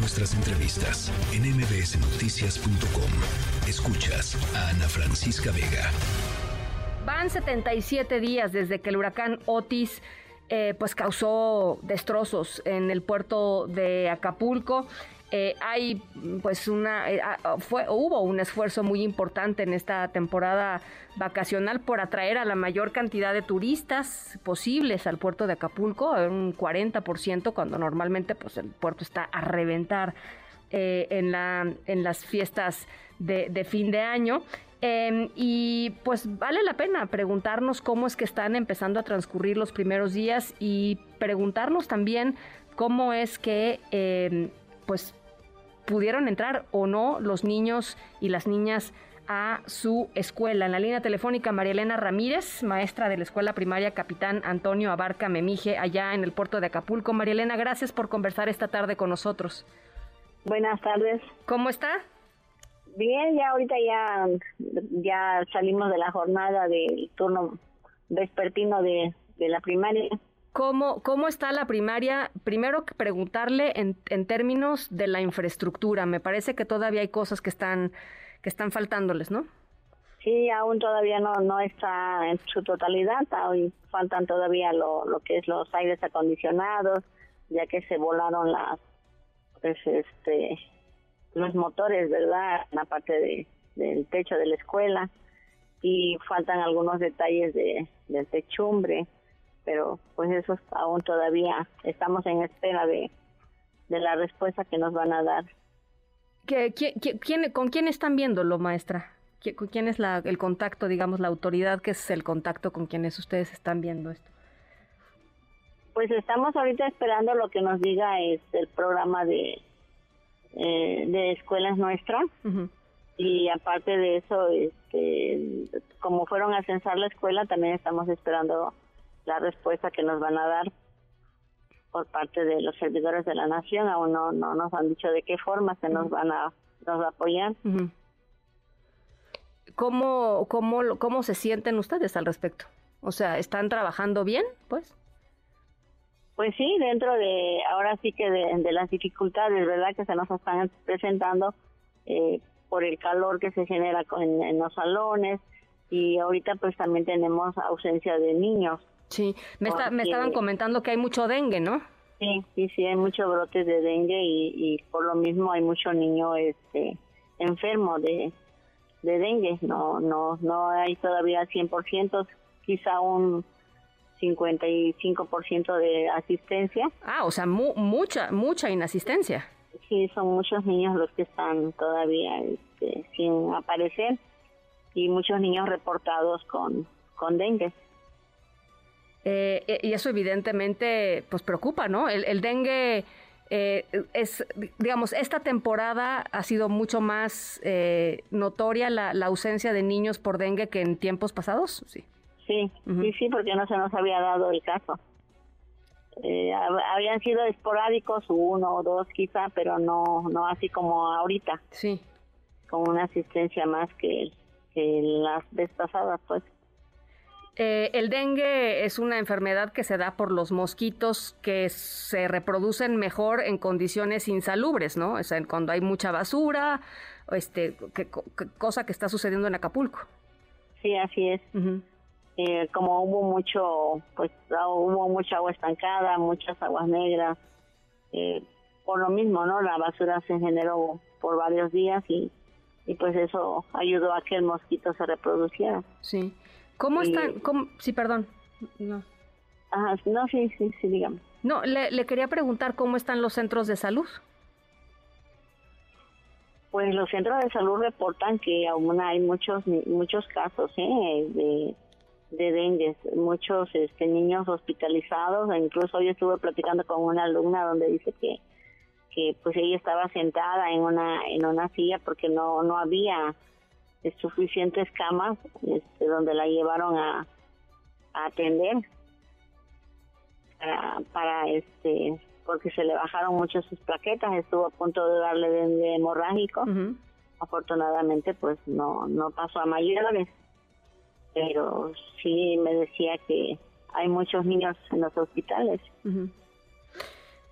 nuestras entrevistas en mbsnoticias.com. Escuchas a Ana Francisca Vega. Van 77 días desde que el huracán Otis eh, pues causó destrozos en el puerto de Acapulco. Eh, hay pues una eh, ah, fue hubo un esfuerzo muy importante en esta temporada vacacional por atraer a la mayor cantidad de turistas posibles al puerto de Acapulco, un 40% cuando normalmente pues el puerto está a reventar en la en las fiestas de, de fin de año. Em, y pues vale la pena preguntarnos cómo es que están empezando a transcurrir los primeros días y preguntarnos también cómo es que em, pues pudieron entrar o no los niños y las niñas a su escuela. En la línea telefónica, María Elena Ramírez, maestra de la escuela primaria Capitán Antonio Abarca Memije, allá en el puerto de Acapulco. María Elena, gracias por conversar esta tarde con nosotros. Buenas tardes. ¿Cómo está? Bien, ya ahorita ya, ya salimos de la jornada del turno vespertino de, de la primaria. ¿Cómo, ¿Cómo está la primaria? Primero preguntarle en, en términos de la infraestructura. Me parece que todavía hay cosas que están, que están faltándoles, ¿no? Sí, aún todavía no, no está en su totalidad. Aún faltan todavía lo, lo que es los aires acondicionados, ya que se volaron las, pues, este, los motores, ¿verdad? En la parte de, del techo de la escuela y faltan algunos detalles de, del techumbre, pero pues eso aún todavía estamos en espera de, de la respuesta que nos van a dar. ¿Qué, quién, ¿Con quién están viéndolo, maestra? ¿Quién es la, el contacto, digamos, la autoridad que es el contacto con quienes ustedes están viendo esto? Pues estamos ahorita esperando lo que nos diga es el programa de, eh, de escuelas nuestras. Y aparte de eso, este, como fueron a censar la escuela, también estamos esperando la respuesta que nos van a dar por parte de los servidores de la nación. Aún no, no nos han dicho de qué forma se nos van a, nos apoyar. ¿Cómo, cómo, ¿Cómo se sienten ustedes al respecto? O sea, ¿están trabajando bien, pues? Pues sí, dentro de, ahora sí que de, las dificultades, ¿verdad? Que se nos están presentando eh, por el calor que se genera en, los salones y ahorita pues también tenemos ausencia de niños. Sí, me, me estaban comentando que hay mucho dengue, ¿no? Sí, sí, sí, hay muchos brotes de dengue y, y por lo mismo hay mucho niño este enfermo de, de dengue. No, no, no hay todavía 100%, quizá un 55% de asistencia. Ah, o sea, mucha, mucha inasistencia. Sí, son muchos niños los que están todavía este, sin aparecer y muchos niños reportados con, con dengue. Eh, eh, y eso evidentemente pues preocupa, ¿no? El, dengue eh, es, digamos, esta temporada ha sido mucho más notoria la, la, ausencia de niños por dengue que en tiempos pasados, sí. Sí, sí, sí, porque no se nos había dado el caso. Eh, habían sido esporádicos, uno o dos quizá, pero no, no así como ahorita. Sí. Con una asistencia más que, las veces pasadas, pues. Eh, el dengue es una enfermedad que se da por los mosquitos que se reproducen mejor en condiciones insalubres, ¿no? O sea, cuando hay mucha basura, este, que, cosa que está sucediendo en Acapulco. Sí, así es. Eh, como hubo mucho, pues ah, hubo mucha agua estancada, muchas aguas negras, eh, por lo mismo, ¿no? La basura se generó por varios días y, y pues eso ayudó a que el mosquito se reproduciera. Sí. ¿Cómo están? Sí, perdón. No. Ajá, no, sí, sí, sí, dígame. No, le, le quería preguntar cómo están los centros de salud. Pues los centros de salud reportan que aún hay muchos muchos casos ¿eh? de de dengue, muchos este, niños hospitalizados, incluso hoy estuve platicando con una alumna donde dice que que pues ella estaba sentada en una en una silla porque no no había suficientes camas este, donde la llevaron a, atender para, este porque se le bajaron mucho sus plaquetas estuvo a punto de darle dengue hemorrágico afortunadamente pues no no pasó a mayores pero sí me decía que hay muchos niños en los hospitales.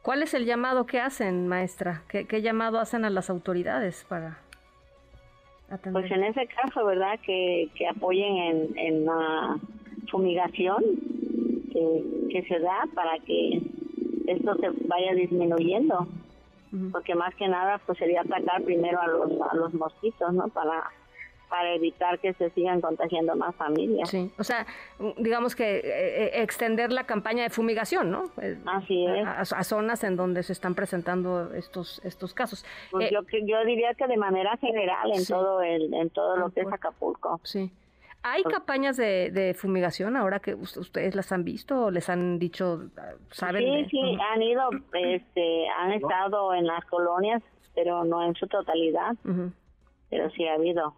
¿Cuál es el llamado que hacen, maestra? ¿Qué, llamado hacen a las autoridades para atender? Pues en ese caso, ¿verdad? Que, que apoyen en, en la fumigación que, se da para que esto se vaya disminuyendo. Porque más que nada, pues sería atacar primero a los, a los mosquitos, ¿no? Para para evitar que se sigan contagiando más familias. Sí, o sea, digamos que eh, eh, extender la campaña de fumigación, ¿no? Eh, Así es. A, zonas en donde se están presentando estos estos casos. Pues yo, yo diría que de manera general en todo el en todo lo que es Acapulco. Sí. ¿Hay pues campañas de, fumigación ahora que ustedes las han visto o les han dicho, saben? Sí, sí, han ido, este, han estado en las colonias, pero no en su totalidad pero sí ha habido.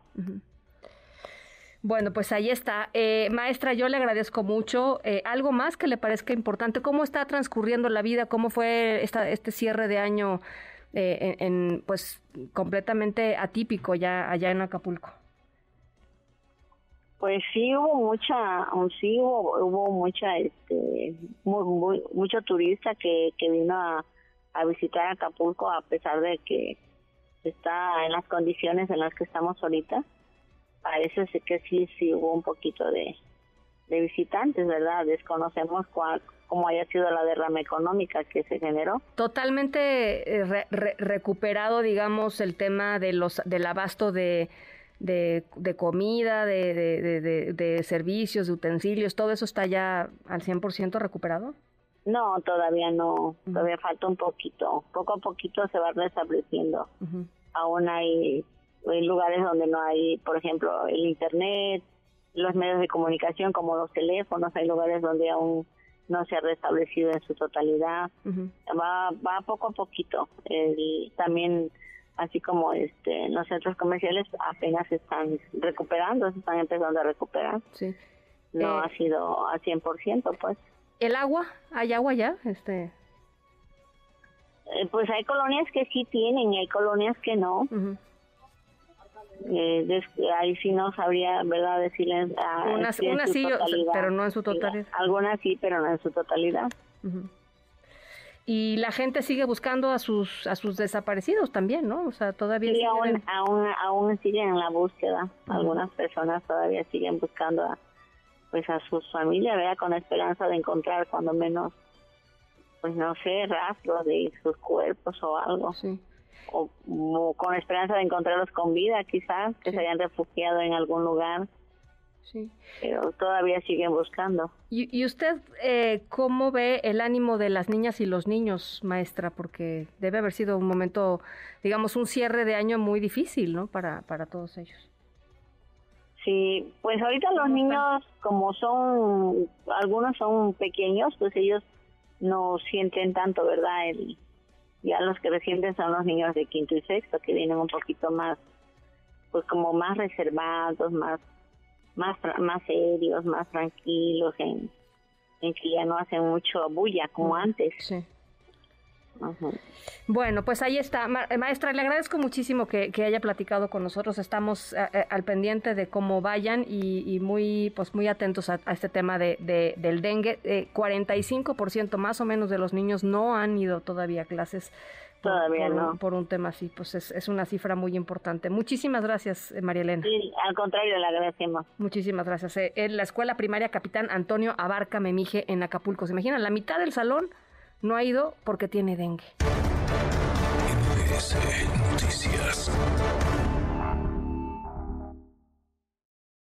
Bueno, pues ahí está. Eh, maestra, yo le agradezco mucho. Eh, ¿Algo más que le parezca importante? ¿Cómo está transcurriendo la vida? ¿Cómo fue esta, este cierre de año eh, en, pues completamente atípico ya allá en Acapulco? Pues sí hubo mucha, sí hubo, hubo mucha, este, mucho turista que, que vino a, a visitar Acapulco a pesar de que está en las condiciones en las que estamos ahorita, parece que sí, sí hubo un poquito de, de visitantes, ¿verdad? Desconocemos cuál, cómo haya sido la derrama económica que se generó. Totalmente eh, recuperado, digamos, el tema de los del abasto de, de, comida, de, de, de, servicios, de utensilios, ¿todo eso está ya al 100% recuperado? No, todavía no, todavía falta un poquito, poco a poquito se va restableciendo. Aún hay, lugares donde no hay, por ejemplo, el internet, los medios de comunicación como los teléfonos, hay lugares donde aún no se ha restablecido en su totalidad. Va va poco a poquito. también así como este los centros comerciales apenas se están recuperando, se están empezando a recuperar. Sí. No eh, ha sido a 100%, pues. ¿El agua? ¿Hay agua ya? Este... Eh, pues hay colonias que sí tienen y hay colonias que no. eh, ahí sí no sabría, ¿verdad? Decirles. unas, sí, pero no en su totalidad. algunas sí, pero no en su totalidad. Y la gente sigue buscando a sus a sus desaparecidos también, ¿no? O sea, todavía sí, aún, aún, aún siguen en la búsqueda. Algunas personas todavía siguen buscando a, pues a sus familias, ¿verdad? Con la esperanza de encontrar cuando menos, pues no sé, rastros de sus cuerpos o algo. Sí. O, con la esperanza de encontrarlos con vida, quizás, que se hayan refugiado en algún lugar. Sí. Pero todavía siguen buscando. ¿Y, y usted eh, cómo ve el ánimo de las niñas y los niños, maestra? Porque debe haber sido un momento, digamos, un cierre de año muy difícil, ¿no? Para, para todos ellos. Sí, pues ahorita los niños, como son, algunos son pequeños, pues ellos no sienten tanto, ¿verdad? El, ya los que resienten son los niños de quinto y sexto, que vienen un poquito más, pues como más reservados, más, más, más serios, más tranquilos, en, en que ya no hacen mucho bulla como antes. Sí. Bueno, pues ahí está. maestra, le agradezco muchísimo que, haya platicado con nosotros. Estamos eh, eh, al pendiente de cómo vayan y, muy, pues muy atentos a, este tema de, del dengue. Eh, 45% más o menos de los niños no han ido todavía a clases. Todavía no. por un tema así, pues es, una cifra muy importante. Muchísimas gracias, eh, María Elena. Sí, al contrario, le agradecemos. Muchísimas gracias. en la Escuela Primaria Capitán Antonio Abarca Memije en Acapulco. ¿Se imaginan? La mitad del salón no ha ido porque tiene dengue.